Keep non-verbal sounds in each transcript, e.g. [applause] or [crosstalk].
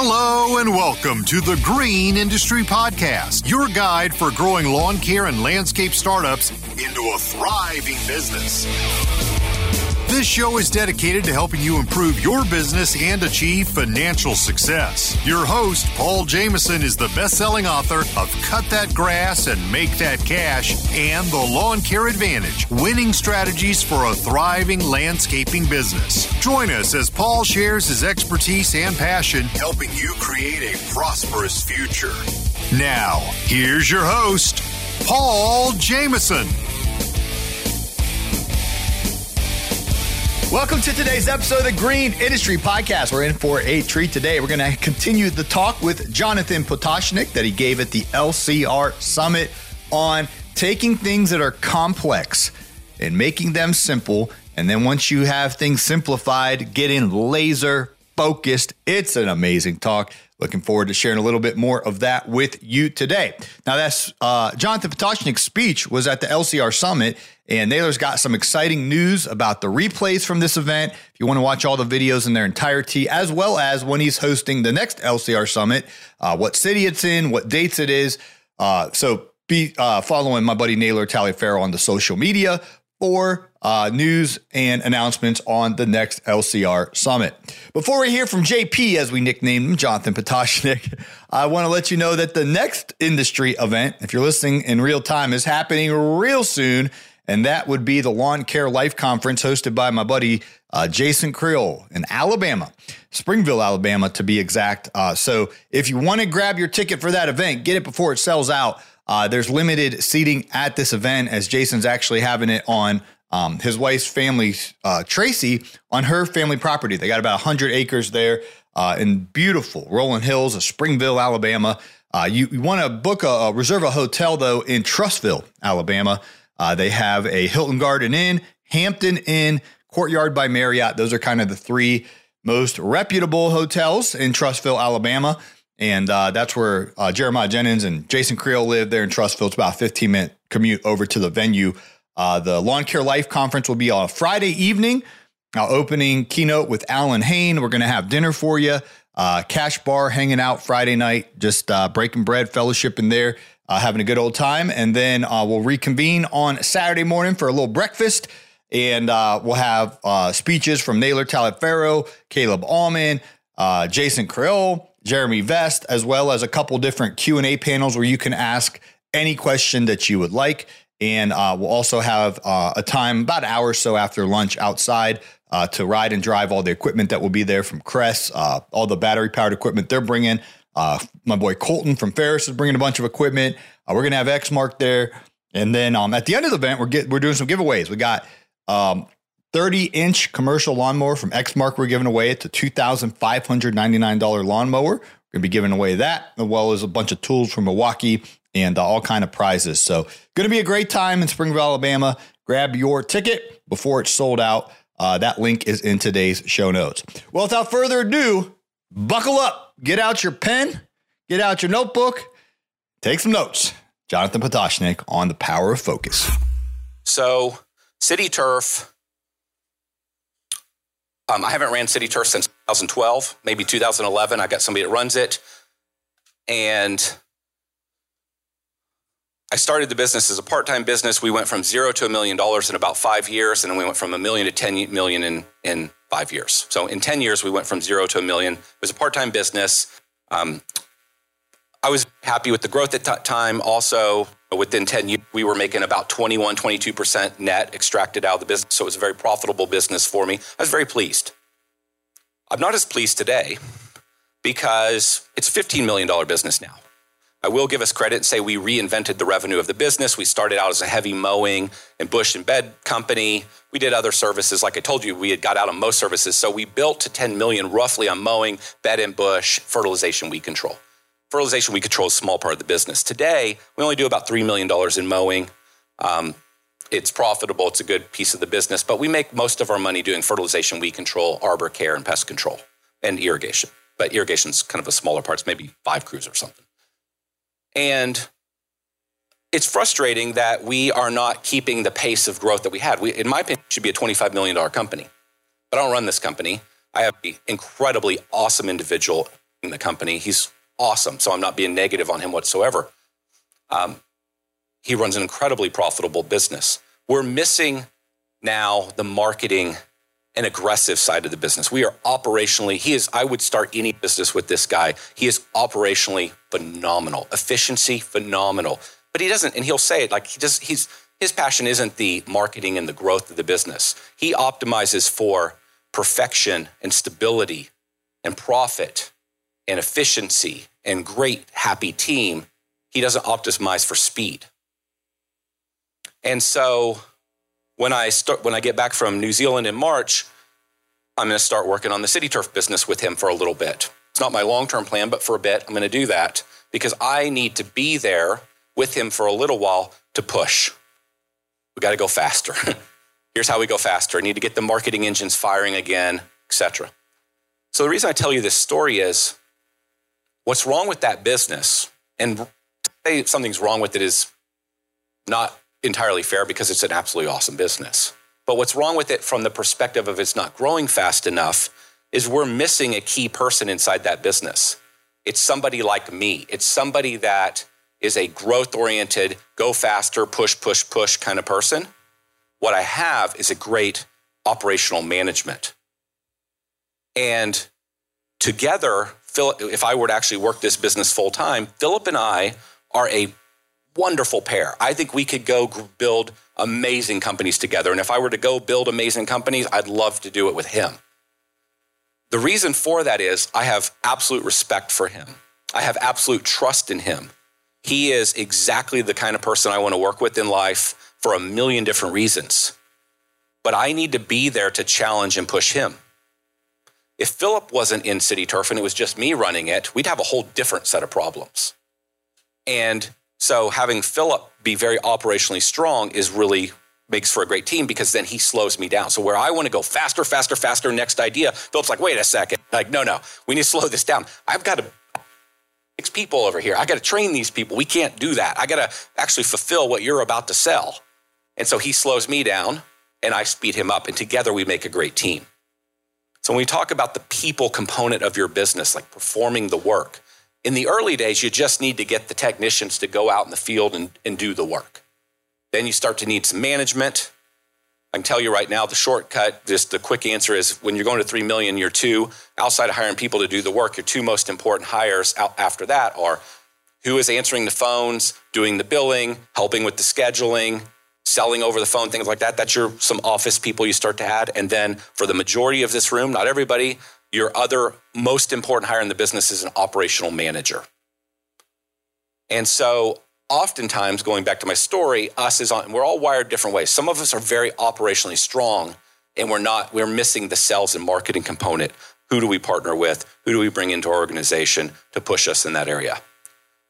Hello and welcome to the Green Industry Podcast, your guide for growing lawn care and landscape startups into a thriving business. This show is dedicated to helping you improve your business and achieve financial success. Your host, Paul Jamison, is the best selling author of Cut That Grass and Make That Cash and The Lawn Care Advantage Winning Strategies for a Thriving Landscaping Business. Join us as Paul shares his expertise and passion helping you create a prosperous future. Now, here's your host, Paul Jamison. Welcome to today's episode of the Green Industry Podcast. We're in for a treat today. We're going to continue the talk with Jonathan Pototschnik that he gave at the LCR Summit on taking things that are complex and making them simple. And then once you have things simplified, getting laser focused. It's an amazing talk. Looking forward to sharing a little bit more of that with you today. Now, that's uh, Jonathan Pototschnik's speech was at the LCR Summit, and Naylor's got some exciting news about the replays from this event. If you want to watch all the videos in their entirety, as well as when he's hosting the next LCR Summit, uh, what city it's in, what dates it is. Uh, so be uh, following my buddy Naylor Taliaferro on the social media for uh, news and announcements on the next LCR summit. Before we hear from JP, as we nicknamed him, Jonathan Pototschnik, [laughs] I want to let you know that the next industry event, if you're listening in real time, is happening real soon. And that would be the Lawn Care Life Conference hosted by my buddy uh, Jason Creel in Alabama, Springville, Alabama, to be exact. Uh, so if you want to grab your ticket for that event, get it before it sells out. Uh, there's limited seating at this event as Jason's actually having it on um, his wife's family, uh, Tracy, on her family property. They got about 100 acres there uh, in beautiful Rolling Hills of Springville, Alabama. Uh, you, you want to book a, reserve a hotel though in Trussville, Alabama. Uh, they have a Hilton Garden Inn, Hampton Inn, Courtyard by Marriott. Those are kind of the three most reputable hotels in Trussville, Alabama. And uh, that's where uh, Jeremiah Jennings and Jason Creel live there in Trussville. It's about a 15 minute commute over to the venue. Uh, the Lawn Care Life Conference will be on Friday evening. Our opening keynote with Alan Hain. We're going to have dinner for you. Uh, cash bar hanging out Friday night, just uh, breaking bread, fellowship in there, uh, having a good old time. And then we'll reconvene on Saturday morning for a little breakfast. And we'll have speeches from Naylor Taliaferro, Caleb Allman, Jason Creel, Jeremy Vest, as well as a couple different Q&A panels where you can ask any question that you would like. And uh, we'll also have uh, a time, about an hour or so after lunch outside uh, to ride and drive all the equipment that will be there from Crest, uh, all the battery powered equipment they're bringing. Uh, my boy Colton from Ferris is bringing a bunch of equipment. Uh, we're going to have Exmark there. And then um, at the end of the event, we're, get, we're doing some giveaways. We got um, 30 inch commercial lawnmower from Exmark. We're giving away. It's a $2,599 lawnmower. We're going to be giving away that, as well as a bunch of tools from Milwaukee and all kind of prizes. So, going to be a great time in Springville, Alabama. Grab your ticket before it's sold out. Uh, that link is in today's show notes. Well, without further ado, buckle up, get out your pen, get out your notebook, take some notes. Jonathan Pototschnik on the power of focus. So, City Turf um, I haven't ran City Turf since 2012, maybe 2011. I got somebody that runs it. And I started the business as a part time business. We went from zero to a million dollars in about five years. And then we went from a million to 10 million in, in five years. So in 10 years, we went from zero to a million. It was a part time business. Um, I was happy with the growth at that time. Also, within 10 years, we were making about 21, 22% net extracted out of the business. So it was a very profitable business for me. I was very pleased. I'm not as pleased today because it's a $15 million business now. I will give us credit and say we reinvented the revenue of the business. We started out as a heavy mowing and bush and bed company. We did other services. Like I told you, we had got out of most services. So we built to 10 million roughly on mowing, bed and bush, fertilization, weed control fertilization we control is a small part of the business. Today, we only do about $3 million in mowing. Um, it's profitable, it's a good piece of the business, but we make most of our money doing fertilization, weed control, arbor care, and pest control, and irrigation. But irrigation's kind of a smaller part, it's maybe five crews or something. And it's frustrating that we are not keeping the pace of growth that we had. We, in my opinion, should be a $25 million company. But I don't run this company. I have an incredibly awesome individual in the company. He's awesome. So I'm not being negative on him whatsoever. Um, he runs an incredibly profitable business. We're missing now the marketing and aggressive side of the business. We are operationally, he is, I would start any business with this guy. He is operationally phenomenal, efficiency phenomenal. But he doesn't, and he'll say it like he just, he's, his passion isn't the marketing and the growth of the business. He optimizes for perfection and stability and profit and efficiency and great happy team. He doesn't optimize for speed. And so when I start when I get back from New Zealand in March, I'm going to start working on the CityTurf business with him for a little bit. It's not my long-term plan, but for a bit, I'm going to do that because I need to be there with him for a little while to push. We got to go faster. [laughs] Here's how we go faster. I need to get the marketing engines firing again, etc. So the reason I tell you this story is what's wrong with that business and to say something's wrong with it is not entirely fair because it's an absolutely awesome business. But what's wrong with it from the perspective of it's not growing fast enough is we're missing a key person inside that business. It's somebody like me. It's somebody that is a growth oriented, go faster, push, push, push kind of person. What I have is a great operational management. And together, if I were to actually work this business full time, Philip and I are a wonderful pair. I think we could go build amazing companies together. And if I were to go build amazing companies, I'd love to do it with him. The reason for that is I have absolute respect for him. I have absolute trust in him. He is exactly the kind of person I want to work with in life for a million different reasons. But I need to be there to challenge and push him. If Philip wasn't in City Turf and it was just me running it, we'd have a whole different set of problems. And so having Philip be very operationally strong is really makes for a great team because then he slows me down. So where I want to go faster, faster, faster, next idea, Philip's like, wait a second. Like, no, no, we need to [laughs] slow this down. I've got to six people over here. I got to train these people. We can't do that. I got to actually fulfill what you're about to sell. And so he slows me down and I speed him up. And together we make a great team. So when we talk about the people component of your business, like performing the work, in the early days, you just need to get the technicians to go out in the field and, and do the work. Then you start to need some management. I can tell you right now, the shortcut, just the quick answer is when you're going to 3 million, you're two, outside of hiring people to do the work, your two most important hires after that are who is answering the phones, doing the billing, helping with the scheduling, selling over the phone, things like that. That's your some office people you start to add. And then for the majority of this room, not everybody, your other most important hire in the business is an operational manager. And so oftentimes going back to my story, us is on we're all wired different ways. Some of us are very operationally strong and we're not we're missing the sales and marketing component. Who do we partner with? Who do we bring into our organization to push us in that area?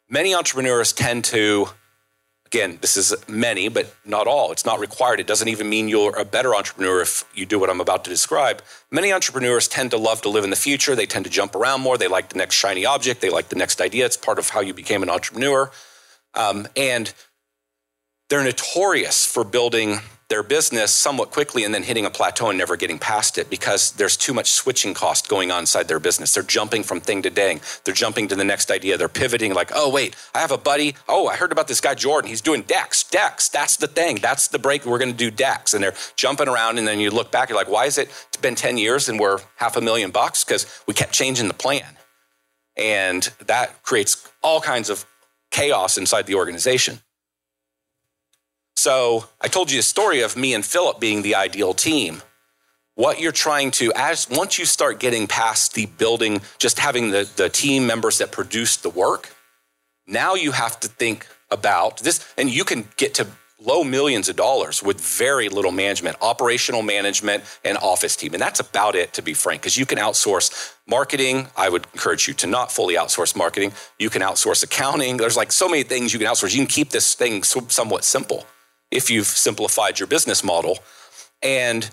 Many entrepreneurs tend to Again, this is many, but not all. It's not required. It doesn't even mean you're a better entrepreneur if you do what I'm about to describe. Many entrepreneurs tend to love to live in the future. They tend to jump around more. They like the next shiny object. They like the next idea. It's part of how you became an entrepreneur. Um, and they're notorious for building their business somewhat quickly and then hitting a plateau and never getting past it because there's too much switching cost going on inside their business. They're jumping from thing to thing. They're jumping to the next idea. They're pivoting like, oh, wait, I have a buddy. Oh, I heard about this guy, Jordan. He's doing DEX. DEX, that's the thing. That's the break. We're going to do DEX. And they're jumping around. And then you look back, you're like, why is it it's been 10 years and we're half a million bucks? Because we kept changing the plan. And that creates all kinds of chaos inside the organization. So I told you a story of me and Philip being the ideal team. What you're trying to, as once you start getting past the building, just having the, the team members that produce the work, now you have to think about this, and you can get to low millions of dollars with very little management, operational management, and office team. And that's about it, to be frank, because you can outsource marketing. I would encourage you to not fully outsource marketing. You can outsource accounting. There's like so many things you can outsource. You can keep this thing somewhat simple if you've simplified your business model. And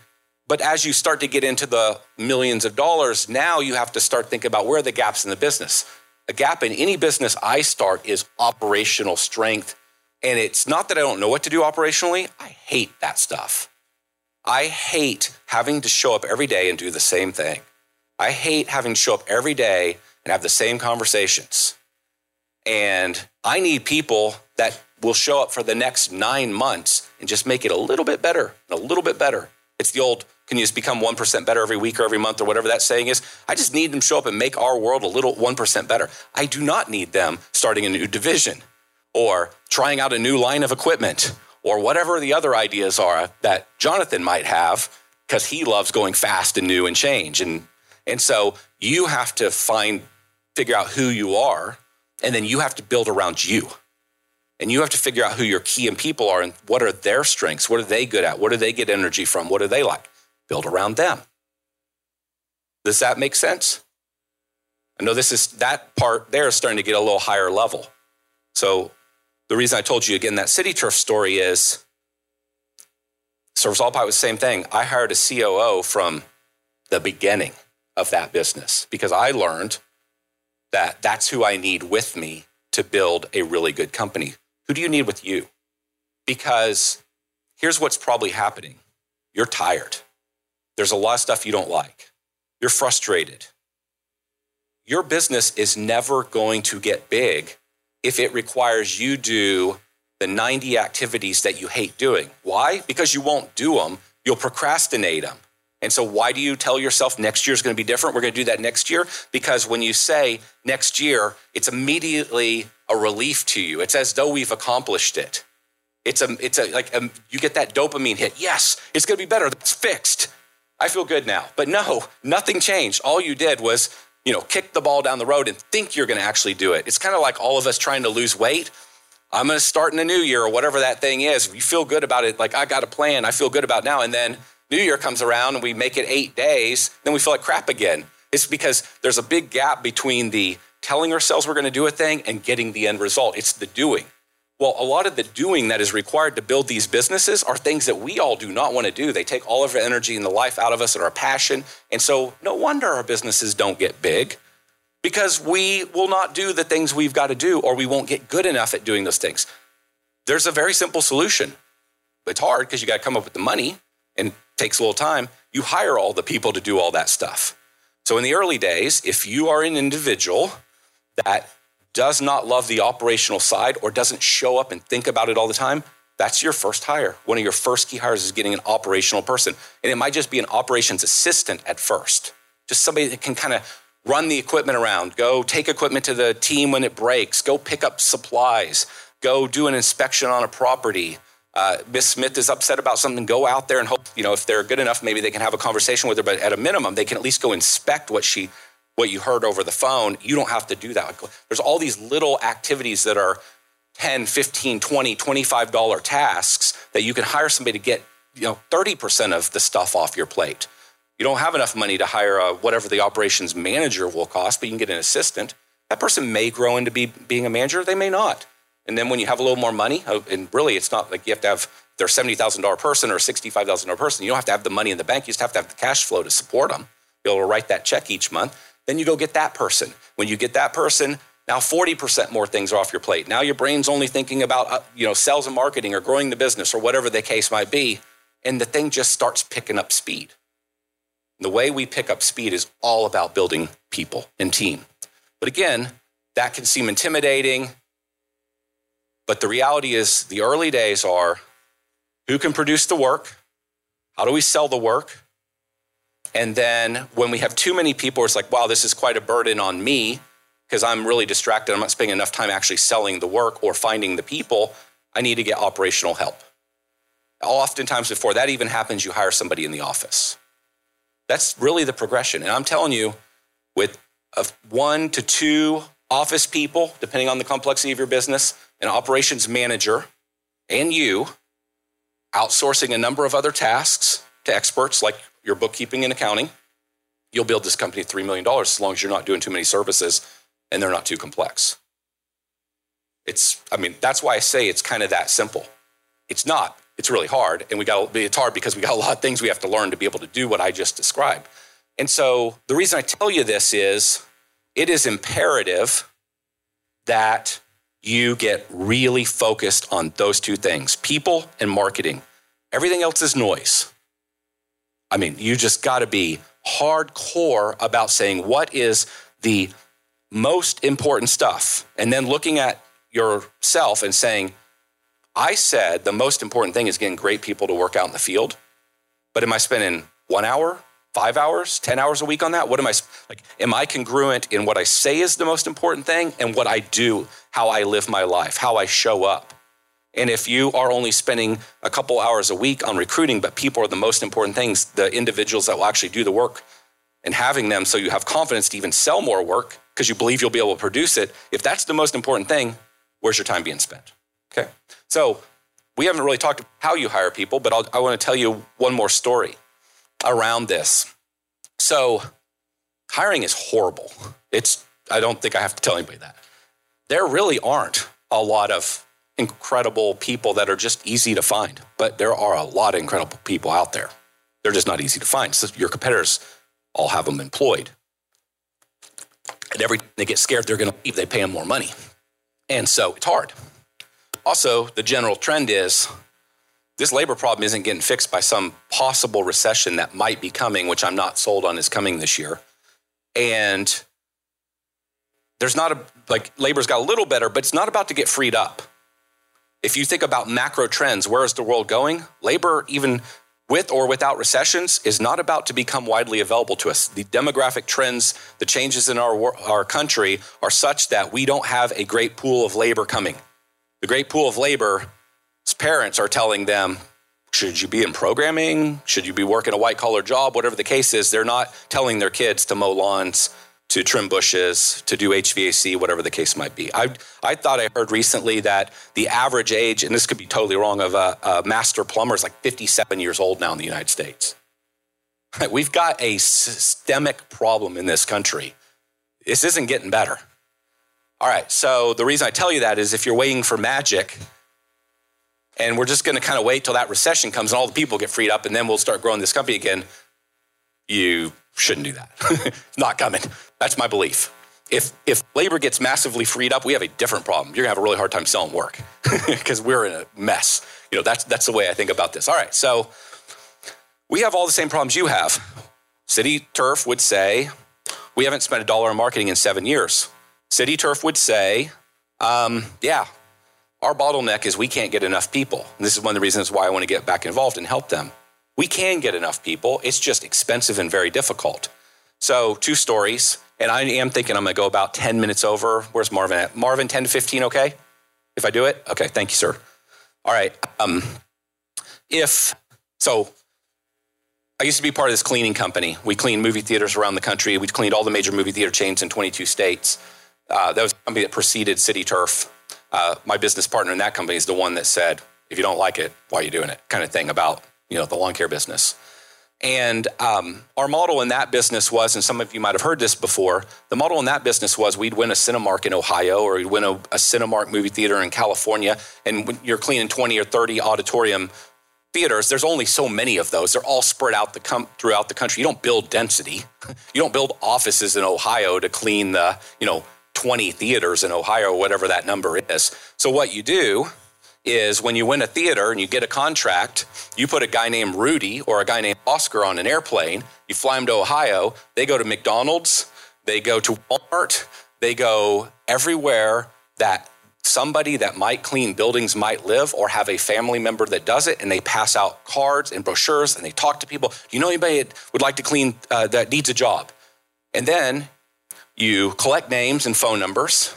but as you start to get into the millions of dollars, now you have to start thinking about where are the gaps in the business. A gap in any business I start is operational strength. And it's not that I don't know what to do operationally, I hate that stuff. I hate having to show up every day and do the same thing. I hate having to show up every day and have the same conversations. And I need people that will show up for the next nine months and just make it a little bit better, a little bit better. It's the old, can you just become 1% better every week or every month or whatever that saying is? I just need them to show up and make our world a little 1% better. I do not need them starting a new division or trying out a new line of equipment or whatever the other ideas are that Jonathan might have because he loves going fast and new and change. And, and so you have to find, figure out who you are, and then you have to build around you. And you have to figure out who your key and people are and what are their strengths? What are they good at? What do they get energy from? What do they like? Build around them. Does that make sense? I know this is that part there is starting to get a little higher level. So the reason I told you again that City Turf story is Service Autopilot was the same thing. I hired a COO from the beginning of that business because I learned that that's who I need with me to build a really good company. Who do you need with you? Because here's what's probably happening you're tired. There's a lot of stuff you don't like. You're frustrated. Your business is never going to get big if it requires you do the 90 activities that you hate doing. Why? Because you won't do them, you'll procrastinate them. And so, why do you tell yourself next year is going to be different? We're going to do that next year? Because when you say next year, it's immediately a relief to you. It's as though we've accomplished it. It's a, it's a, like, a, you get that dopamine hit. Yes, it's going to be better. It's fixed. I feel good now. But no, nothing changed. All you did was, you know, kick the ball down the road and think you're going to actually do it. It's kind of like all of us trying to lose weight. I'm going to start in the new year or whatever that thing is. You feel good about it. Like I got a plan. I feel good about now. And then New Year comes around and we make it eight days. Then we feel like crap again. It's because there's a big gap between the telling ourselves we're going to do a thing and getting the end result. It's the doing. Well, a lot of the doing that is required to build these businesses are things that we all do not want to do. They take all of our energy and the life out of us and our passion. And so, no wonder our businesses don't get big because we will not do the things we've got to do or we won't get good enough at doing those things. There's a very simple solution. It's hard because you got to come up with the money and takes a little time. You hire all the people to do all that stuff. So in the early days, if you are an individual that does not love the operational side or doesn't show up and think about it all the time, that's your first hire. One of your first key hires is getting an operational person. And it might just be an operations assistant at first, just somebody that can kind of run the equipment around, go take equipment to the team when it breaks, go pick up supplies, go do an inspection on a property. Uh, Miss Smith is upset about something. Go out there and hope, you know, if they're good enough, maybe they can have a conversation with her. But at a minimum, they can at least go inspect what she, what you heard over the phone. You don't have to do that. There's all these little activities that are 10, 15, 20, 25 dollar tasks that you can hire somebody to get, you know, 30% of the stuff off your plate. You don't have enough money to hire a, whatever the operations manager will cost, but you can get an assistant. That person may grow into be, being a manager, they may not. And then when you have a little more money, uh, and really it's not like you have to have their $70,000 person or $65,000 person. You don't have to have the money in the bank. You just have to have the cash flow to support them, be able to write that check each month. Then you go get that person. When you get that person, now 40% more things are off your plate. Now your brain's only thinking about uh, you know sales and marketing or growing the business or whatever the case might be, and the thing just starts picking up speed. The way we pick up speed is all about building people and team. But again, that can seem intimidating. But the reality is, the early days are who can produce the work? How do we sell the work? And then when we have too many people, it's like, wow, this is quite a burden on me because I'm really distracted. I'm not spending enough time actually selling the work or finding the people. I need to get operational help. Oftentimes, before that even happens, you hire somebody in the office. That's really the progression. And I'm telling you, with one to two office people, depending on the complexity of your business, an operations manager, and you, outsourcing a number of other tasks to experts like your bookkeeping and accounting, you'll build this company $3 million as long as you're not doing too many services and they're not too complex. It's, I mean, that's why I say it's kind of that simple. It's not it's really hard. And we got it's hard because we got a lot of things we have to learn to be able to do what I just described. And so the reason I tell you this is it is imperative that you get really focused on those two things people and marketing. Everything else is noise. I mean, you just got to be hardcore about saying what is the most important stuff and then looking at yourself and saying, I said the most important thing is getting great people to work out in the field. But am I spending one hour, five hours, 10 hours a week on that? What am I like? Am I congruent in what I say is the most important thing and what I do, how I live my life, how I show up? And if you are only spending a couple hours a week on recruiting, but people are the most important things, the individuals that will actually do the work and having them so you have confidence to even sell more work because you believe you'll be able to produce it, if that's the most important thing, where's your time being spent? Okay. So we haven't really talked about how you hire people, but I'll, I want to tell you one more story around this. So hiring is horrible. It's, I don't think I have to tell anybody that. There really aren't a lot of incredible people that are just easy to find, but there are a lot of incredible people out there. They're just not easy to find. So your competitors all have them employed. And every time they get scared they're going to leave, they pay them more money. And so it's hard. Also, the general trend is this labor problem isn't getting fixed by some possible recession that might be coming, which I'm not sold on is coming this year. And there's not a, like, labor's got a little better, but it's not about to get freed up. If you think about macro trends, where is the world going? Labor, even with or without recessions, is not about to become widely available to us. The demographic trends, the changes in our, our country are such that we don't have a great pool of labor coming. The great pool of labor, parents are telling them, should you be in programming? Should you be working a white collar job? Whatever the case is, they're not telling their kids to mow lawns to trim bushes, to do HVAC, whatever the case might be. I, I thought I heard recently that the average age, and this could be totally wrong, of a, a master plumber is like 57 years old now in the United States. [laughs] We've got a systemic problem in this country. This isn't getting better. All right, so the reason I tell you that is if you're waiting for magic, and we're just going to kind of wait till that recession comes and all the people get freed up, and then we'll start growing this company again, you shouldn't do that. it's [laughs] not coming. That's my belief. If if labor gets massively freed up, we have a different problem. You're gonna have a really hard time selling work [laughs] because we're in a mess. You know, that's that's the way I think about this. All right, so we have all the same problems you have. City Turf would say, we haven't spent a dollar on marketing in seven years. City Turf would say, um, yeah, our bottleneck is we can't get enough people. And this is one of the reasons why I want to get back involved and help them. We can get enough people. It's just expensive and very difficult. So, two stories, and I am thinking I'm going to go about 10 minutes over. Where's Marvin at? Marvin, 10 to 15, okay? If I do it? Okay, thank you, sir. All right. Um, if so, I used to be part of this cleaning company. We cleaned movie theaters around the country. We cleaned all the major movie theater chains in 22 states. Uh, that was a company that preceded City Turf. Uh, my business partner in that company is the one that said, if you don't like it, why are you doing it? Kind of thing about you know, the lawn care business. And um, our model in that business was, and some of you might have heard this before, the model in that business was we'd win a Cinemark in Ohio or we'd win a, a Cinemark movie theater in California. And when you're cleaning 20 or 30 auditorium theaters, there's only so many of those. They're all spread out the com- throughout the country. You don't build density. [laughs] You don't build offices in Ohio to clean the, you know, 20 theaters in Ohio or whatever that number is. So what you do is when you win a theater and you get a contract, you put a guy named Rudy or a guy named Oscar on an airplane, you fly them to Ohio, they go to McDonald's, they go to Walmart, they go everywhere that somebody that might clean buildings might live or have a family member that does it and they pass out cards and brochures and they talk to people. Do you know anybody that would like to clean uh, that needs a job? And then you collect names and phone numbers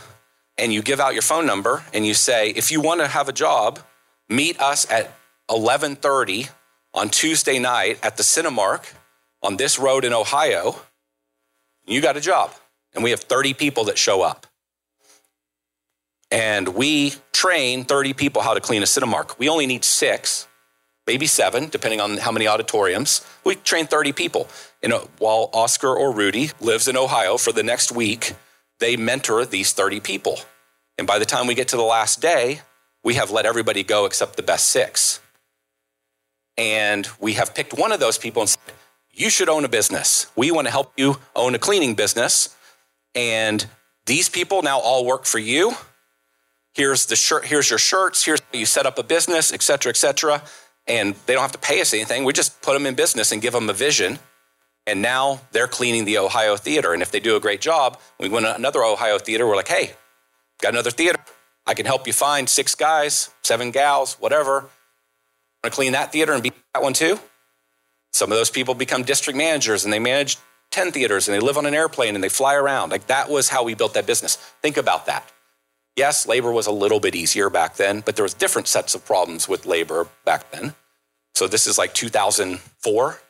and you give out your phone number and you say, if you want to have a job, meet us at 11:30 on Tuesday night at the Cinemark on this road in Ohio. You got a job. And we have 30 people that show up. And we train 30 people how to clean a Cinemark. We only need six, maybe seven, depending on how many auditoriums. We train 30 people. You know, while Oscar or Rudy lives in Ohio for the next week, they mentor these 30 people. And by the time we get to the last day, we have let everybody go except the best six. And we have picked one of those people and said, You should own a business. We want to help you own a cleaning business. And these people now all work for you. Here's the shirt, here's your shirts, here's how you set up a business, et cetera, et cetera. And they don't have to pay us anything. We just put them in business and give them a vision And now they're cleaning the Ohio theater. And if they do a great job, we win another Ohio theater. We're like, hey, got another theater. I can help you find six guys, seven gals, whatever. Want to clean that theater and be that one too? Some of those people become district managers and they manage 10 theaters and they live on an airplane and they fly around. Like that was how we built that business. Think about that. Yes, labor was a little bit easier back then, but there was different sets of problems with labor back then. So this is like 2004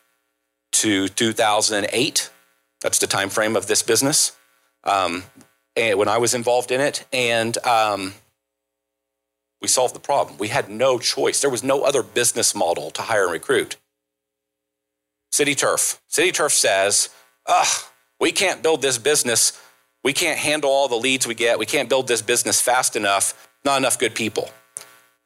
to 2008. That's the time frame of this business. Um, and when I was involved in it, and um, we solved the problem. We had no choice. There was no other business model to hire and recruit. City Turf. City Turf says, "Ugh, we can't build this business. We can't handle all the leads we get. We can't build this business fast enough. Not enough good people."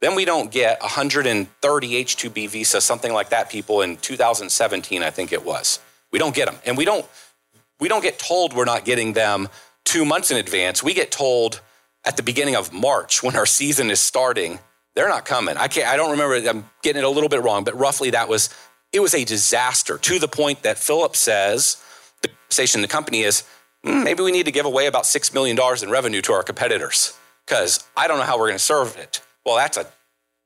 Then we don't get 130 H-2B visas, something like that, people in 2017, I think it was. We don't get them, and we don't we don't get told we're not getting them two months in advance. We get told at the beginning of March when our season is starting. They're not coming. I can't. I don't remember. I'm getting it a little bit wrong, but roughly that was. It was a disaster to the point that Philip says the station, the company is mm, maybe we need to give away about six million dollars in revenue to our competitors because I don't know how we're going to serve it. Well, that's a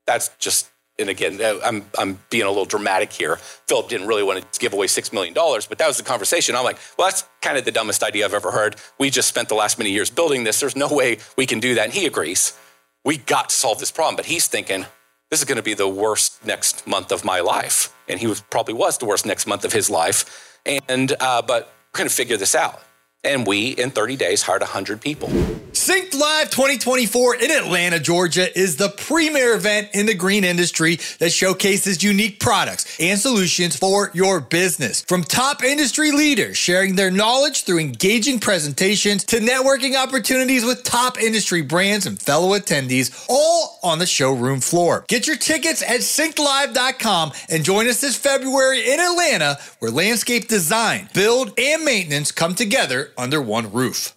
that's just and again, uh, I'm I'm being a little dramatic here. Philip didn't really want to give away six million dollars, but that was the conversation. I'm like, well, that's kind of the dumbest idea I've ever heard. We just spent the last many years building this. There's no way we can do that. And he agrees. We got to solve this problem, but he's thinking this is going to be the worst next month of my life, and he was probably was the worst next month of his life. And uh, but we're going to figure this out. And we, in 30 days, hired 100 people. Synced Live 2024 in Atlanta, Georgia is the premier event in the green industry that showcases unique products and solutions for your business. From top industry leaders sharing their knowledge through engaging presentations to networking opportunities with top industry brands and fellow attendees, all on the showroom floor. Get your tickets at syncedlive.com and join us this February in Atlanta where landscape design, build, and maintenance come together under one roof.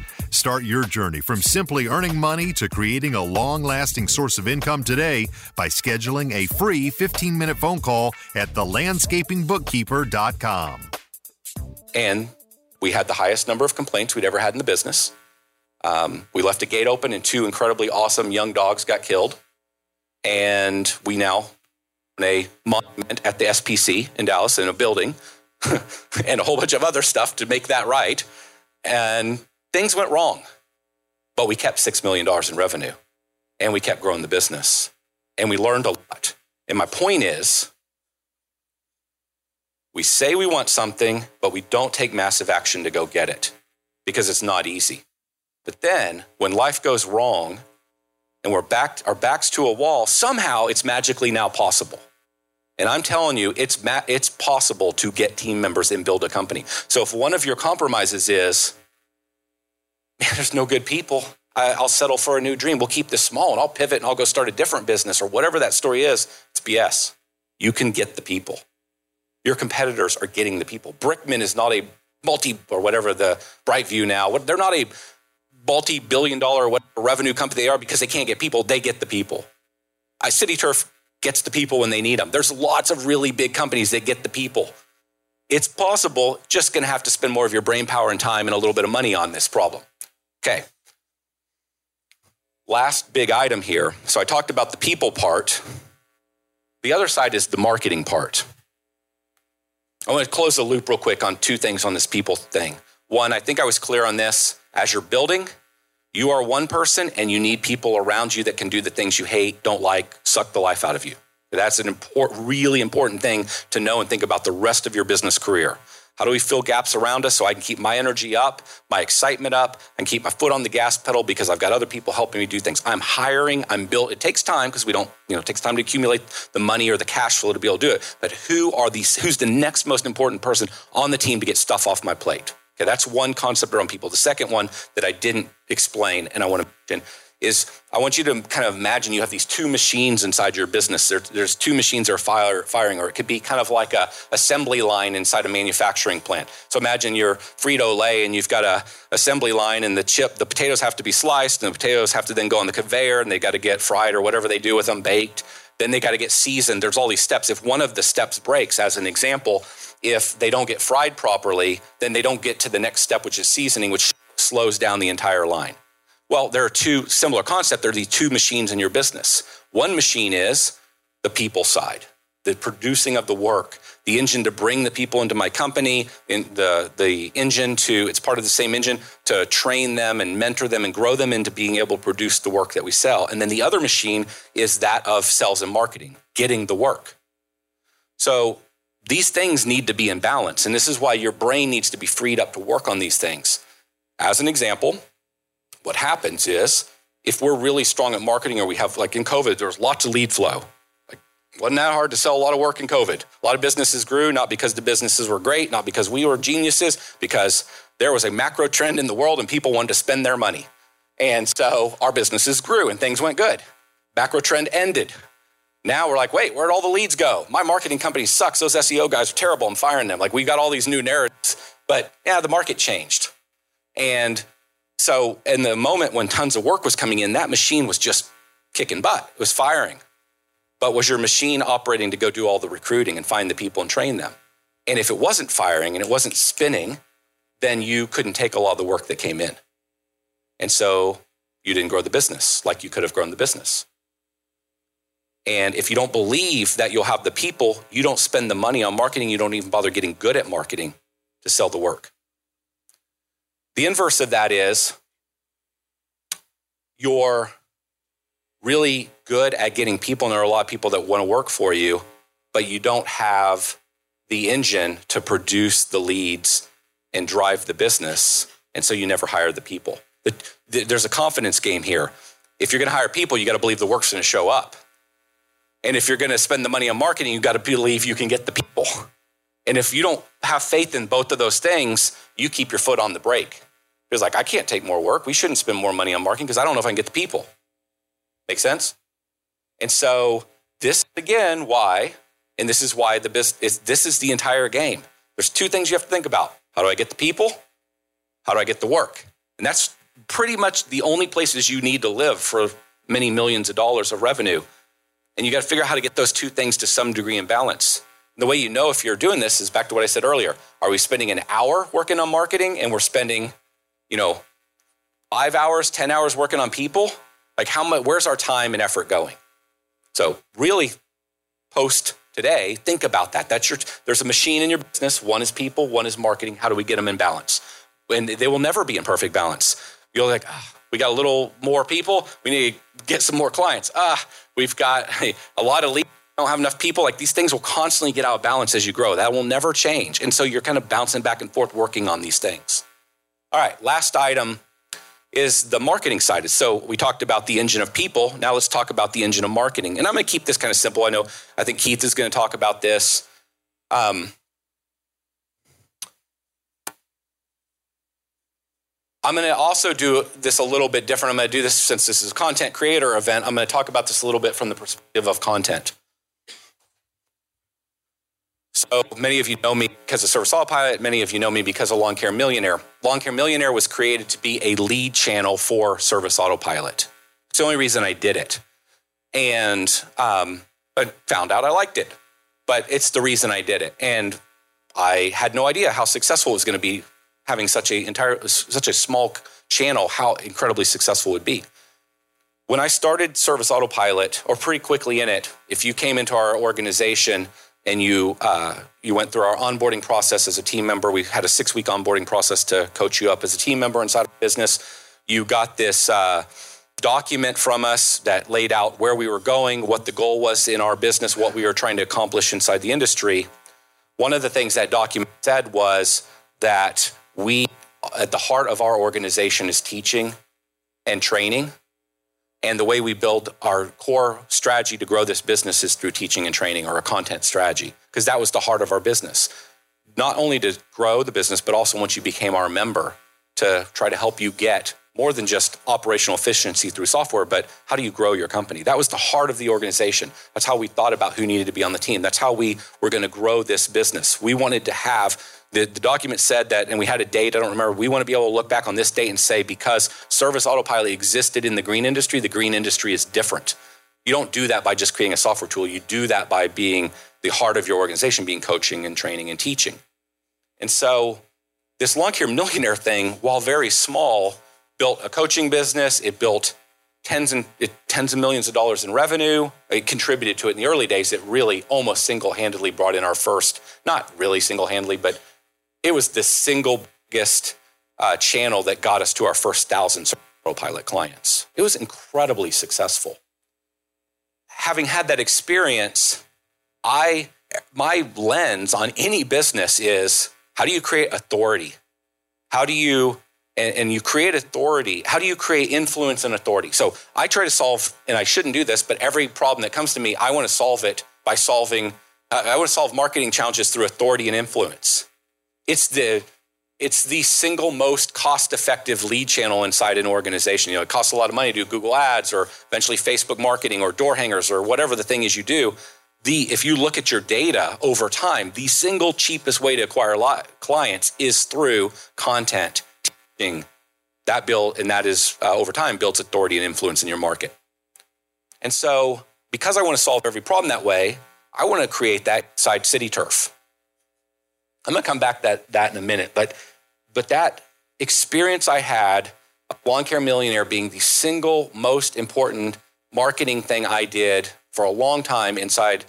Start your journey from simply earning money to creating a long lasting source of income today by scheduling a free 15 minute phone call at thelandscapingbookkeeper.com. And we had the highest number of complaints we'd ever had in the business. Um, we left a gate open, and two incredibly awesome young dogs got killed. And we now a monument at the SPC in Dallas in a building [laughs] and a whole bunch of other stuff to make that right. And things went wrong, but we kept $6 million in revenue and we kept growing the business and we learned a lot. And my point is, we say we want something, but we don't take massive action to go get it because it's not easy. But then when life goes wrong and we're back, our backs to a wall, somehow it's magically now possible. And I'm telling you, it's, ma- it's possible to get team members and build a company. So if one of your compromises is, man, [laughs] there's no good people. I, will settle for a new dream. We'll keep this small and I'll pivot and I'll go start a different business or whatever that story is. It's BS. You can get the people. Your competitors are getting the people. Brickman is not a multi or whatever the Brightview now. They're not a multi billion dollar revenue company they are because they can't get people. They get the people. I, City Turf gets the people when they need them. There's lots of really big companies that get the people. It's possible, just going to have to spend more of your brain power and time and a little bit of money on this problem. Okay. Last big item here. So I talked about the people part. The other side is the marketing part. I want to close the loop real quick on two things on this people thing. One, I think I was clear on this. As you're building, you are one person and you need people around you that can do the things you hate, don't like, suck the life out of you. That's an important, really important thing to know and think about the rest of your business career. How do we fill gaps around us so I can keep my energy up, my excitement up, and keep my foot on the gas pedal because I've got other people helping me do things? I'm hiring, I'm built. It takes time because we don't, you know, it takes time to accumulate the money or the cash flow to be able to do it. But who are these, who's the next most important person on the team to get stuff off my plate? Okay, that's one concept around people. The second one that I didn't explain and I want to mention is I want you to kind of imagine you have these two machines inside your business. There, there's two machines that are fire, firing, or it could be kind of like a assembly line inside a manufacturing plant. So imagine you're Frito Lay and you've got a assembly line, and the chip, the potatoes have to be sliced, and the potatoes have to then go on the conveyor, and they got to get fried or whatever they do with them, baked. Then they got to get seasoned. There's all these steps. If one of the steps breaks, as an example, if they don't get fried properly, then they don't get to the next step, which is seasoning, which slows down the entire line. Well, there are two similar concepts. There are these two machines in your business. One machine is the people side, the producing of the work, the engine to bring the people into my company, the, the engine to, it's part of the same engine to train them and mentor them and grow them into being able to produce the work that we sell. And then the other machine is that of sales and marketing, getting the work. So these things need to be in balance. And this is why your brain needs to be freed up to work on these things. As an example, what happens is if we're really strong at marketing or we have like in covid there's lots of lead flow. Like wasn't that hard to sell a lot of work in covid? A lot of businesses grew not because the businesses were great not because we were geniuses because there was a macro trend in the world and people wanted to spend their money. And so our businesses grew and things went good. Macro trend ended. Now we're like wait where'd all the leads go? My marketing company sucks. Those seo guys are terrible. I'm firing them. Like we got all these new narratives. But yeah the market changed. And so, in the moment when tons of work was coming in, that machine was just kicking butt, it was firing. But was your machine operating to go do all the recruiting and find the people and train them? And if it wasn't firing and it wasn't spinning, then you couldn't take a lot of the work that came in. And so you didn't grow the business like you could have grown the business. And if you don't believe that you'll have the people, you don't spend the money on marketing, you don't even bother getting good at marketing to sell the work. The inverse of that is you're really good at getting people, and there are a lot of people that want to work for you, but you don't have the engine to produce the leads and drive the business. And so you never hire the people. There's a confidence game here. If you're going to hire people, you got to believe the work's going to show up. And if you're going to spend the money on marketing, you got to believe you can get the people. And if you don't have faith in both of those things, you keep your foot on the brake. It's like, I can't take more work. We shouldn't spend more money on marketing because I don't know if I can get the people. Make sense? And so this again, why, and this is why the business, this is the entire game. There's two things you have to think about. How do I get the people? How do I get the work? And that's pretty much the only places you need to live for many millions of dollars of revenue. And you got to figure out how to get those two things to some degree in balance the way you know if you're doing this is back to what I said earlier. Are we spending an hour working on marketing and we're spending, you know, five hours, 10 hours working on people? Like how much, where's our time and effort going? So really post today, think about that. That's your, there's a machine in your business. One is people, one is marketing. How do we get them in balance? And they will never be in perfect balance. You're like, oh, we got a little more people. We need to get some more clients. Ah, we've got [laughs] a lot of leads don't have enough people, like these things will constantly get out of balance as you grow. That will never change. And so you're kind of bouncing back and forth working on these things. All right, last item is the marketing side. So we talked about the engine of people. Now let's talk about the engine of marketing. And I'm going to keep this kind of simple. I know, I think Keith is going to talk about this. Um, I'm going to also do this a little bit different. I'm going to do this since this is a content creator event. I'm going to talk about this a little bit from the perspective of content. So many of you know me because of Service Autopilot. Many of you know me because of Lawn Care Millionaire. Lawn Care Millionaire was created to be a lead channel for Service Autopilot. It's the only reason I did it. And um, I found out I liked it. But it's the reason I did it. And I had no idea how successful it was going to be having such a entire such a small channel, how incredibly successful it would be. When I started Service Autopilot, or pretty quickly in it, if you came into our organization, and you uh, you went through our onboarding process as a team member. We had a six week onboarding process to coach you up as a team member inside of business. You got this uh, document from us that laid out where we were going, what the goal was in our business, what we were trying to accomplish inside the industry. One of the things that document said was that we, at the heart of our organization, is teaching and training. And the way we build our core strategy to grow this business is through teaching and training or a content strategy, because that was the heart of our business. not only to grow the business, but also once you became our member to try to help you get more than just operational efficiency through software, but how do you grow your company? That was the heart of the organization. That's how we thought about who needed to be on the team. That's how we were going to grow this business. We wanted to have the, the document said that, and we had a date, I don't remember. We want to be able to look back on this date and say, because service autopilot existed in the green industry, the green industry is different. You don't do that by just creating a software tool. You do that by being the heart of your organization, being coaching and training and teaching. And so, this lawn care millionaire thing, while very small, built a coaching business. It built tens and it, tens of millions of dollars in revenue. It contributed to it in the early days. It really almost single-handedly brought in our first, not really single-handedly, but it was the single biggest uh, channel that got us to our first thousand pilot clients. It was incredibly successful. Having had that experience, I my lens on any business is how do you create authority? How do you and, and, you create authority. How do you create influence and authority? So I try to solve, and I shouldn't do this, but every problem that comes to me, I want to solve it by solving. Uh, I want to solve marketing challenges through authority and influence. It's the it's the single most cost-effective lead channel inside an organization. You know, it costs a lot of money to do Google Ads or eventually Facebook marketing or door hangers or whatever the thing is you do. The if you look at your data over time, the single cheapest way to acquire clients is through content that build and that is uh, over time builds authority and influence in your market. And so, because I want to solve every problem that way, I want to create that side city turf. I'm to come back that that in a minute, but but that experience I had, lawn care millionaire being the single most important marketing thing I did for a long time inside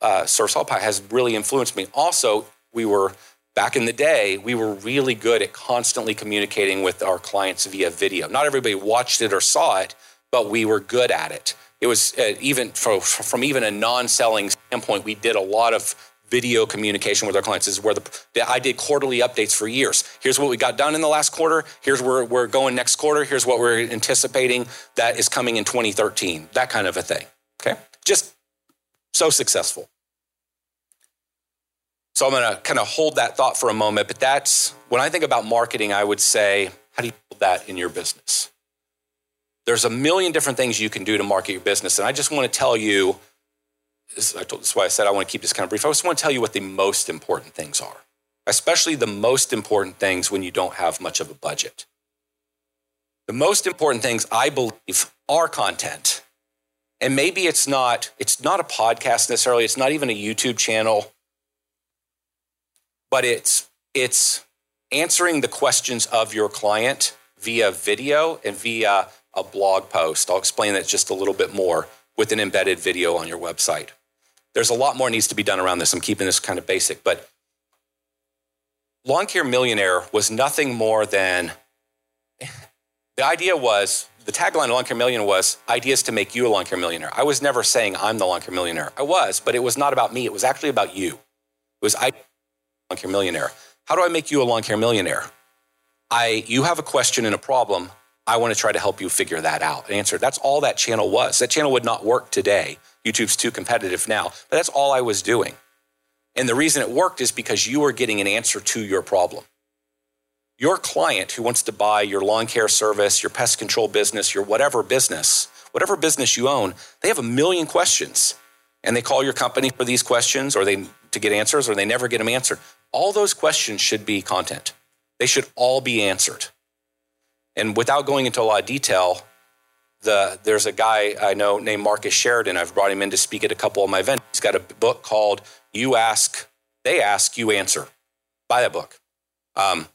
uh, Service Pie has really influenced me. Also, we were back in the day, we were really good at constantly communicating with our clients via video. Not everybody watched it or saw it, but we were good at it. It was uh, even from, from even a non-selling standpoint, we did a lot of video communication with our clients. This is where the, I did quarterly updates for years. Here's what we got done in the last quarter. Here's where we're going next quarter. Here's what we're anticipating that is coming in 2013. That kind of a thing. Okay, just so successful. So I'm going to kind of hold that thought for a moment. But that's when I think about marketing, I would say, how do you build that in your business? There's a million different things you can do to market your business. And I just want to tell you is why I said I want to keep this kind of brief. I just want to tell you what the most important things are, especially the most important things when you don't have much of a budget. The most important things I believe are content. And maybe it's not, it's not a podcast necessarily, it's not even a YouTube channel but it's it's answering the questions of your client via video and via a blog post. I'll explain that just a little bit more with an embedded video on your website. There's a lot more needs to be done around this. I'm keeping this kind of basic, but Lawn Care Millionaire was nothing more than [laughs] the idea was the tagline of Lawn Care Millionaire was ideas to make you a lawn care millionaire. I was never saying I'm the lawn care millionaire. I was, but it was not about me. It was actually about you. It was I lawn care millionaire. How do I make you a lawn care millionaire? I, you have a question and a problem. I want to try to help you figure that out and answer. That's all that channel was. That channel would not work today. YouTube's too competitive now, but that's all I was doing. And the reason it worked is because you were getting an answer to your problem. Your client who wants to buy your lawn care service, your pest control business, your whatever business, whatever business you own, they have a million questions. And they call your company for these questions or they to get answers or they never get them answered. All those questions should be content. They should all be answered. And without going into a lot of detail, the, there's a guy I know named Marcus Sheridan. I've brought him in to speak at a couple of my events. He's got a book called You Ask, They Ask, You Answer. Buy that book. Um,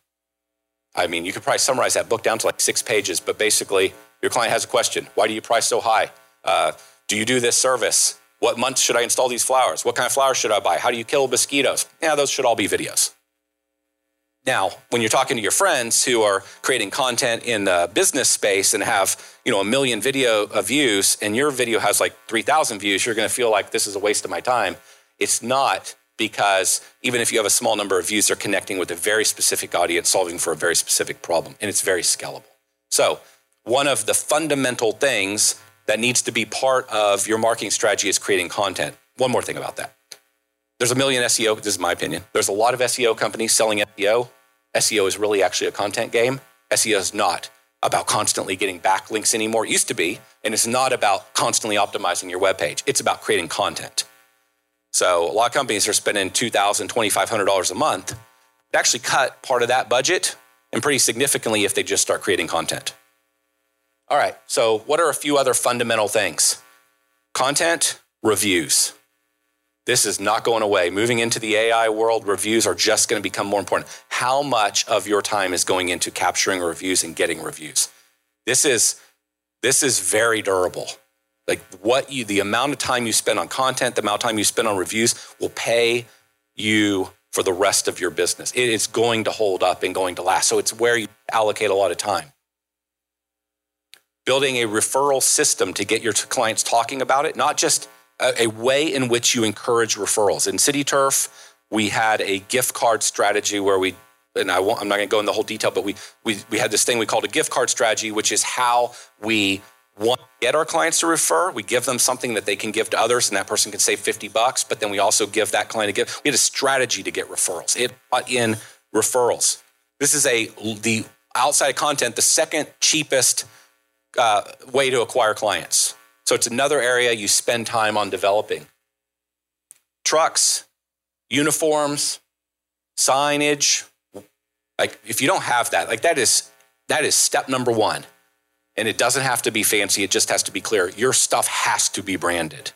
I mean, you could probably summarize that book down to like six pages, but basically, your client has a question Why do you price so high? Uh, do you do this service? What month should I install these flowers? What kind of flowers should I buy? How do you kill mosquitoes? Yeah, those should all be videos. Now, when you're talking to your friends who are creating content in the business space and have, you know, a million video uh, views and your video has like 3,000 views, you're going to feel like this is a waste of my time. It's not because even if you have a small number of views, they're connecting with a very specific audience, solving for a very specific problem, and it's very scalable. So, one of the fundamental things that needs to be part of your marketing strategy is creating content. One more thing about that. there's a million SEO, this is my opinion. There's a lot of SEO companies selling SEO. SEO is really actually a content game. SEO is not about constantly getting backlinks anymore. It used to be, and it's not about constantly optimizing your webpage. It's about creating content. So a lot of companies are spending $2,000, $2,500 a month. They actually cut part of that budget and pretty significantly if they just start creating content. All right, so what are a few other fundamental things? Content, reviews. This is not going away. Moving into the AI world, reviews are just going to become more important. How much of your time is going into capturing reviews and getting reviews? This is this is very durable. Like what you the amount of time you spend on content, the amount of time you spend on reviews will pay you for the rest of your business. It is going to hold up and going to last. So it's where you allocate a lot of time. Building a referral system to get your clients talking about it, not just a, a way in which you encourage referrals. In CityTurf, we had a gift card strategy where we and I won't, I'm not going to go in the whole detail, but we, we, we had this thing we called a gift card strategy, which is how we want to get our clients to refer. We give them something that they can give to others, and that person can save 50 bucks. But then we also give that client a gift. We had a strategy to get referrals. It brought in referrals. This is a the outside content, the second cheapest uh, way to acquire clients. So it's another area you spend time on developing. Trucks, uniforms, signage. Like if you don't have that, like that is that is step number 1. And it doesn't have to be fancy, it just has to be clear. Your stuff has to be branded.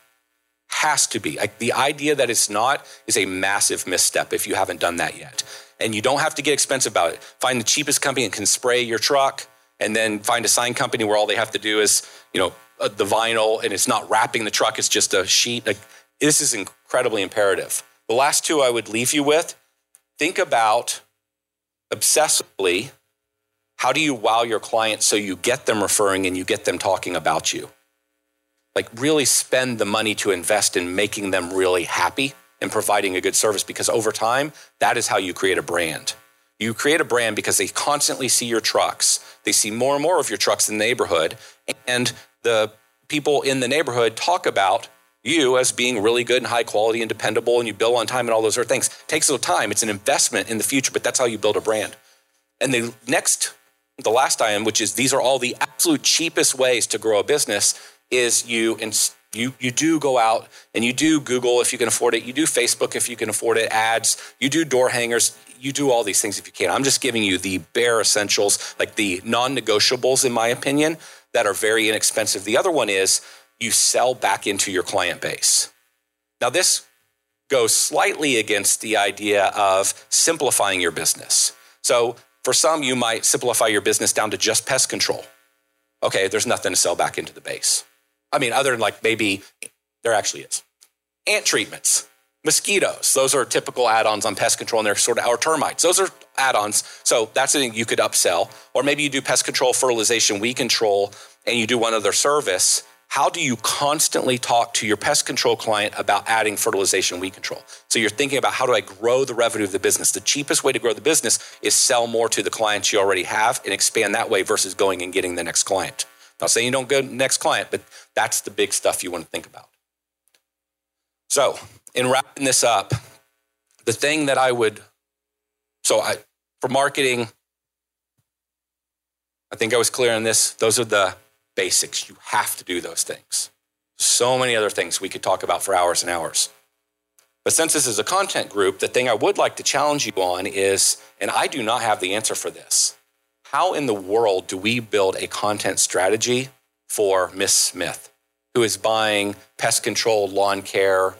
Has to be. Like the idea that it's not is a massive misstep if you haven't done that yet. And you don't have to get expensive about it. Find the cheapest company and can spray your truck and then find a sign company where all they have to do is, you know, uh, the vinyl and it's not wrapping the truck, it's just a sheet. Like, this is incredibly imperative. The last two I would leave you with think about obsessively how do you wow your clients so you get them referring and you get them talking about you? Like, really spend the money to invest in making them really happy and providing a good service because over time, that is how you create a brand. You create a brand because they constantly see your trucks. They see more and more of your trucks in the neighborhood. And the people in the neighborhood talk about you as being really good and high quality and dependable and you bill on time and all those other things. It takes a little time. It's an investment in the future, but that's how you build a brand. And the next, the last item, which is these are all the absolute cheapest ways to grow a business, is you you you do go out and you do Google if you can afford it. You do Facebook if you can afford it. Ads. You do door hangers. You do all these things if you can. I'm just giving you the bare essentials, like the non-negotiables, in my opinion, that are very inexpensive. The other one is you sell back into your client base. Now, this goes slightly against the idea of simplifying your business. So, for some, you might simplify your business down to just pest control. Okay, there's nothing to sell back into the base. I mean, other than like maybe there actually is. Ant treatments, mosquitoes, those are typical add ons on pest control and they're sort of, our termites, those are add-ons. So that's something you could upsell. Or maybe you do pest control, fertilization, weed control, and you do one other service. How do you constantly talk to your pest control client about adding fertilization, weed control? So you're thinking about how do I grow the revenue of the business? The cheapest way to grow the business is sell more to the clients you already have and expand that way versus going and getting the next client. Not saying you don't go next client, but that's the big stuff you want to think about. So, in wrapping this up, the thing that I would so I, for marketing, I think I was clear on this. Those are the basics. You have to do those things. So many other things we could talk about for hours and hours. But since this is a content group, the thing I would like to challenge you on is, and I do not have the answer for this, how in the world do we build a content strategy for Miss Smith, who is buying pest control, lawn care,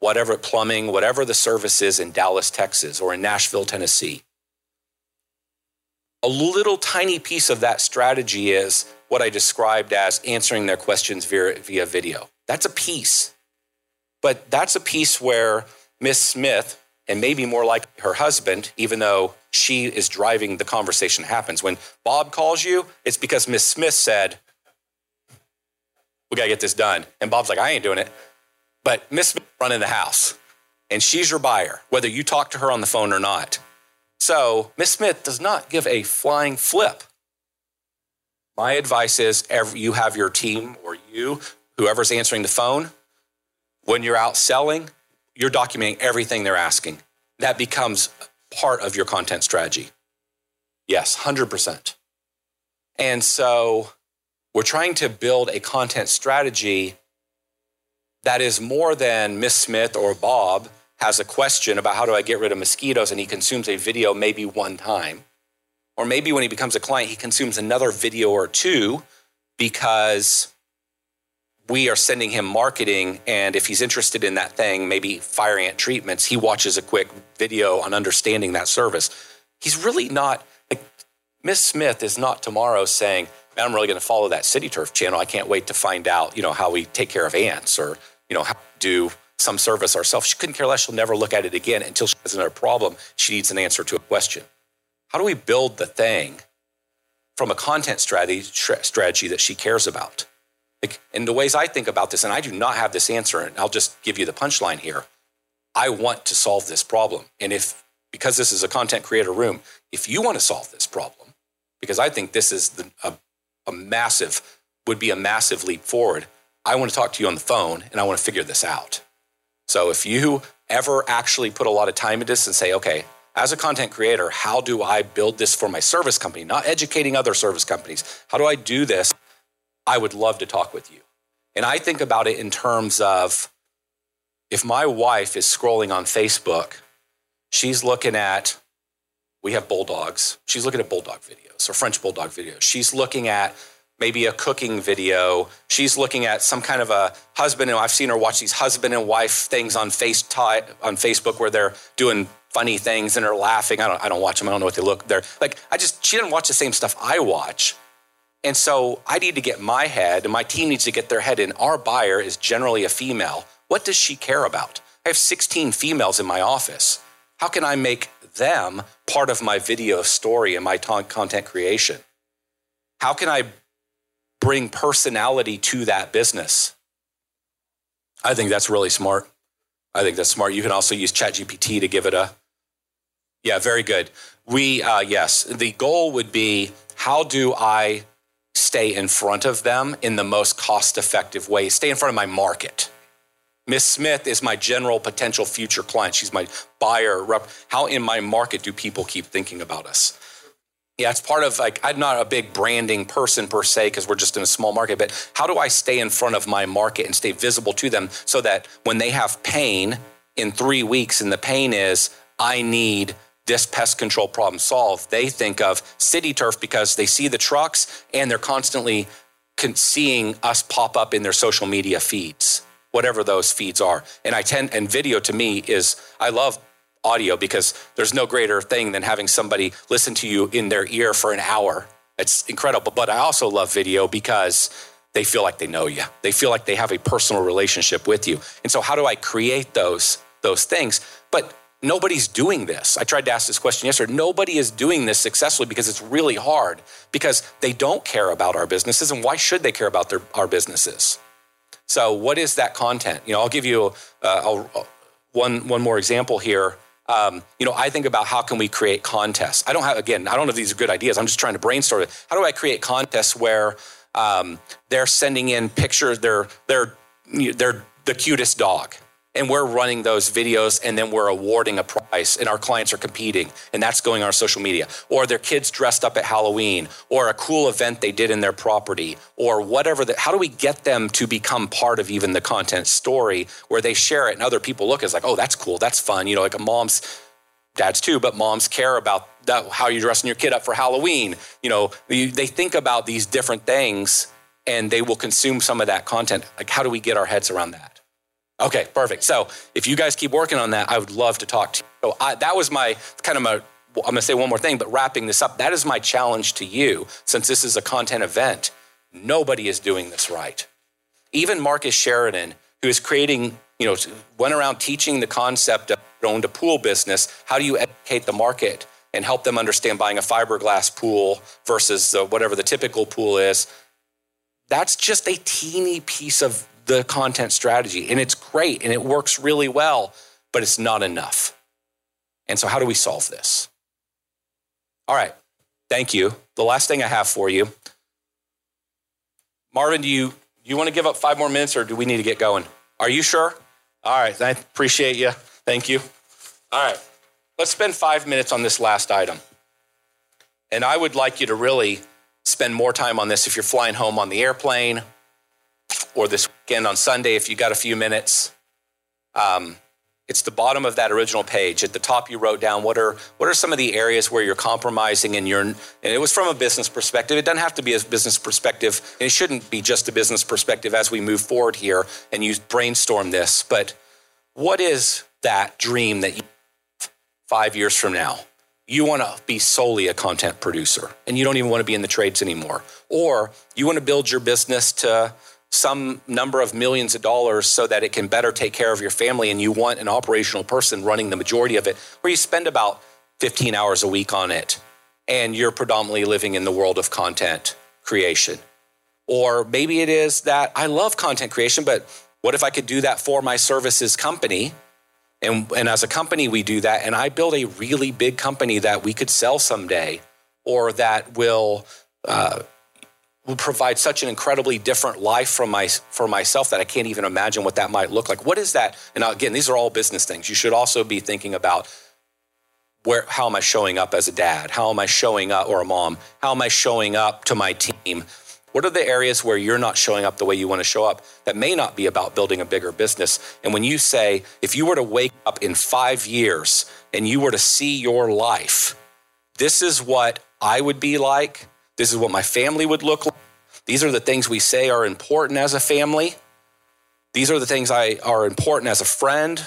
whatever plumbing, whatever the service is in Dallas, Texas, or in Nashville, Tennessee. A little tiny piece of that strategy is what I described as answering their questions via, via video. That's a piece. But that's a piece where Miss Smith, and maybe more like her husband, even though she is driving the conversation happens. When Bob calls you, it's because Miss Smith said, We got to get this done. And Bob's like, I ain't doing it. But Miss Smith running the house, and she's your buyer, whether you talk to her on the phone or not. So Miss Smith does not give a flying flip. My advice is every, you have your team or you, whoever's answering the phone, when you're out selling, you're documenting everything they're asking. That becomes part of your content strategy. Yes, 100%. And so we're trying to build a content strategy that is more than Miss Smith or Bob has a question about how do I get rid of mosquitoes and he consumes a video maybe one time. Or maybe when he becomes a client, he consumes another video or two because we are sending him marketing. And if he's interested in that thing, maybe fire ant treatments, he watches a quick video on understanding that service. He's really not like Miss Smith is not tomorrow saying, I'm really going to follow that City Turf channel. I can't wait to find out, you know, how we take care of ants or, you know, how to do some service ourselves. She couldn't care less. She'll never look at it again until she has another problem. She needs an answer to a question. How do we build the thing from a content strategy, strategy that she cares about? Like, and the ways I think about this, and I do not have this answer, and I'll just give you the punchline here. I want to solve this problem. And if, because this is a content creator room, if you want to solve this problem, because I think this is the, a, a massive, would be a massive leap forward, I want to talk to you on the phone and I want to figure this out. So if you ever actually put a lot of time into this and say, okay, as a content creator, how do I build this for my service company, not educating other service companies? How do I do this I would love to talk with you. And I think about it in terms of if my wife is scrolling on Facebook, she's looking at, we have bulldogs. She's looking at bulldog videos or French bulldog videos. She's looking at maybe a cooking video. She's looking at some kind of a husband and I've seen her watch these husband and wife things on face on Facebook where they're doing funny things and are laughing. I don't I don't watch them. I don't know what they look. They're like I just she didn't watch the same stuff I watch. And so I need to get my head, and my team needs to get their head in. Our buyer is generally a female. What does she care about? I have 16 females in my office. How can I make them part of my video story and my content creation? How can I bring personality to that business? I think that's really smart. I think that's smart. You can also use ChatGPT to give it a. Yeah, very good. We, uh, yes, the goal would be how do I stay in front of them in the most cost effective way, stay in front of my market. Miss Smith is my general potential future client. She's my buyer rep. How in my market do people keep thinking about us? Yeah, it's part of like, I'm not a big branding person per se because we're just in a small market, but how do I stay in front of my market and stay visible to them so that when they have pain in three weeks and the pain is, I need this pest control problem solved, they think of City Turf because they see the trucks and they're constantly seeing us pop up in their social media feeds, whatever those feeds are. And I tend, and video to me is, I love audio because there's no greater thing than having somebody listen to you in their ear for an hour. It's incredible. But I also love video because they feel like they know you. They feel like they have a personal relationship with you. And so how do I create those those things? But Nobody's doing this. I tried to ask this question yesterday. Nobody is doing this successfully because it's really hard because they don't care about our businesses. And why should they care about their, our businesses? So, what is that content? You know, I'll give you uh, one, one more example here. Um, you know, I think about how can we create contests. I don't have, again, I don't know if these are good ideas. I'm just trying to brainstorm it. How do I create contests where um, they're sending in pictures, they're, they're, they're the cutest dog and we're running those videos and then we're awarding a prize and our clients are competing and that's going on our social media. Or their kids dressed up at halloween or a cool event they did in their property or whatever how do we get them to become part of even the content story where they share it and other people look as like oh that's cool that's fun you know like a mom's dads too but moms care about that, how you're dressing your kid up for halloween you know they think about these different things and they will consume some of that content. Like how do we get our heads around that Okay, perfect. So if you guys keep working on that, I would love to talk to you. So I, that was my kind of my, I'm going to say one more thing, but wrapping this up, that is my challenge to you since this is a content event. Nobody is doing this right. Even Marcus Sheridan, who is creating, you know, went around teaching the concept of owned a pool business. How do you educate the market and help them understand buying a fiberglass pool versus uh, whatever the typical pool is? That's just a teeny piece of the content strategy. And it's great and it works really well, but it's not enough. And so, how do we solve this? All right. Thank you. The last thing I have for you Marvin, do you, do you want to give up five more minutes or do we need to get going? Are you sure? All right. I appreciate you. Thank you. All right. Let's spend five minutes on this last item. And I would like you to really spend more time on this if you're flying home on the airplane or this weekend on Sunday if you got a few minutes. Um, it's the bottom of that original page. At the top, you wrote down what are what are some of the areas where you're compromising, and you're. And it was from a business perspective. It doesn't have to be a business perspective, and it shouldn't be just a business perspective as we move forward here and you brainstorm this. But what is that dream that you five years from now? You want to be solely a content producer, and you don't even want to be in the trades anymore, or you want to build your business to some number of millions of dollars so that it can better take care of your family and you want an operational person running the majority of it where you spend about 15 hours a week on it and you're predominantly living in the world of content creation. Or maybe it is that I love content creation but what if I could do that for my services company? And, and as a company we do that and I build a really big company that we could sell someday or that will uh, will provide such an incredibly different life from my, for myself that I can't even imagine what that might look like. What is that? And again, these are all business things. You should also be thinking about where, how am I showing up as a dad? How am I showing up, or a mom? How am I showing up to my team? What are the areas where you're not showing up the way you want to show up that may not be about building a bigger business? And when you say, if you were to wake up in five years and you were to see your life, this is what I would be like, this is what my family would look like. These are the things we say are important as a family. These are the things I are important as a friend,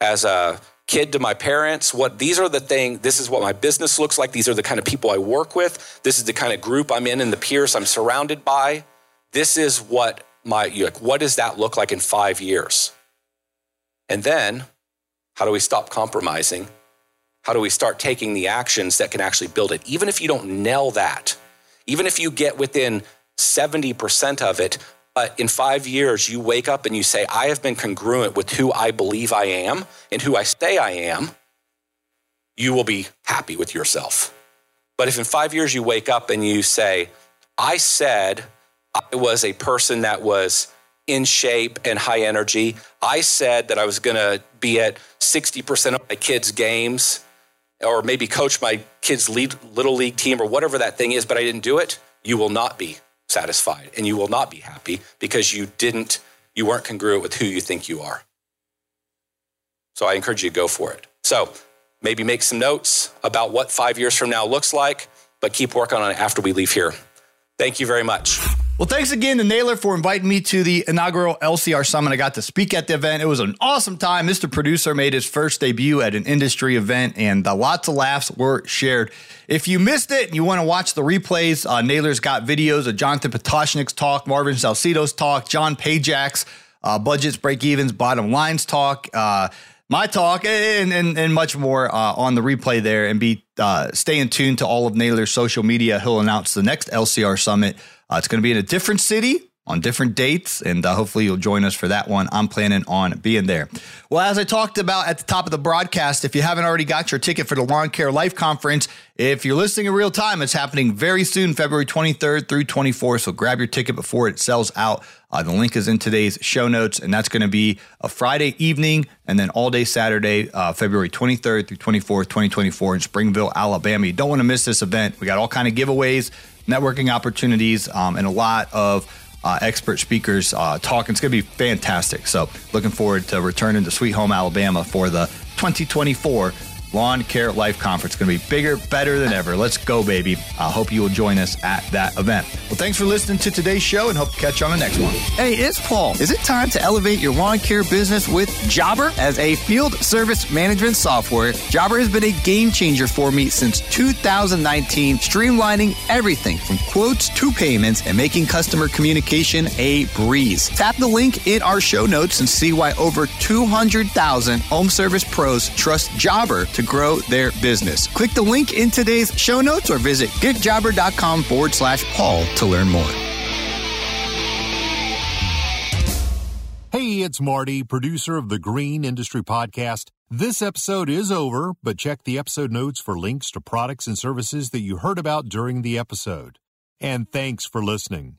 as a kid to my parents. What these are the thing, this is what my business looks like. These are the kind of people I work with. This is the kind of group I'm in and the peers I'm surrounded by. This is what my like, what does that look like in five years? And then how do we stop compromising? How do we start taking the actions that can actually build it? Even if you don't nail that, even if you get within 70% of it, but in five years, you wake up and you say, I have been congruent with who I believe I am and who I say I am, you will be happy with yourself. But if in five years you wake up and you say, I said I was a person that was in shape and high energy, I said that I was going to be at 60% of my kids' games or maybe coach my kids' little league team or whatever that thing is, but I didn't do it, you will not be satisfied and you will not be happy because you didn't, you weren't congruent with who you think you are. So I encourage you to go for it. So maybe make some notes about what five years from now looks like, but keep working on it after we leave here. Thank you very much. Well, thanks again to Naylor for inviting me to the inaugural LCR Summit. I got to speak at the event. It was an awesome time. Mr. Producer made his first debut at an industry event, and lots of laughs were shared. If you missed it and you want to watch the replays, uh, Naylor's got videos of Jonathan Pototschnik's talk, Marvin Salcedo's talk, John Pajak's uh, budgets, break evens, bottom lines talk. Uh, my talk and, and, and much more uh, on the replay there and be uh, staying tuned to all of Naylor's social media. He'll announce the next LCR summit uh, it's going to be in a different city on different dates, and uh, hopefully you'll join us for that one. I'm planning on being there. Well, as I talked about at the top of the broadcast, if you haven't already got your ticket for the Lawn Care Life Conference, if you're listening in real time, it's happening very soon, February 23rd through 24th. So grab your ticket before it sells out. Uh, the link is in today's show notes, and that's going to be a Friday evening and then all day Saturday, uh, February 23rd through 24th, 2024 in Springville, Alabama. You don't want to miss this event. We got all kind of giveaways networking opportunities, um, and a lot of uh, expert speakers uh, talking. It's going to be fantastic. So, looking forward to returning to Sweet Home, Alabama for the 2024 Lawn Care Life Conference. Going to be bigger, better than ever. Let's go, baby. I hope you will join us at that event. Well, thanks for listening to today's show and hope to catch you on the next one. Hey, it's Paul. Is it time to elevate your lawn care business with Jobber? As a field service management software, Jobber has been a game changer for me since 2019, streamlining everything from quotes to payments and making customer communication a breeze. Tap the link in our show notes and see why over 200,000 home service pros trust Jobber to grow their business. Click the link in today's show notes or visit getjobber.com forward slash Paul to learn more. Hey, it's Marty, producer of the Green Industry Podcast. This episode is over, but check the episode notes for links to products and services that you heard about during the episode. And thanks for listening.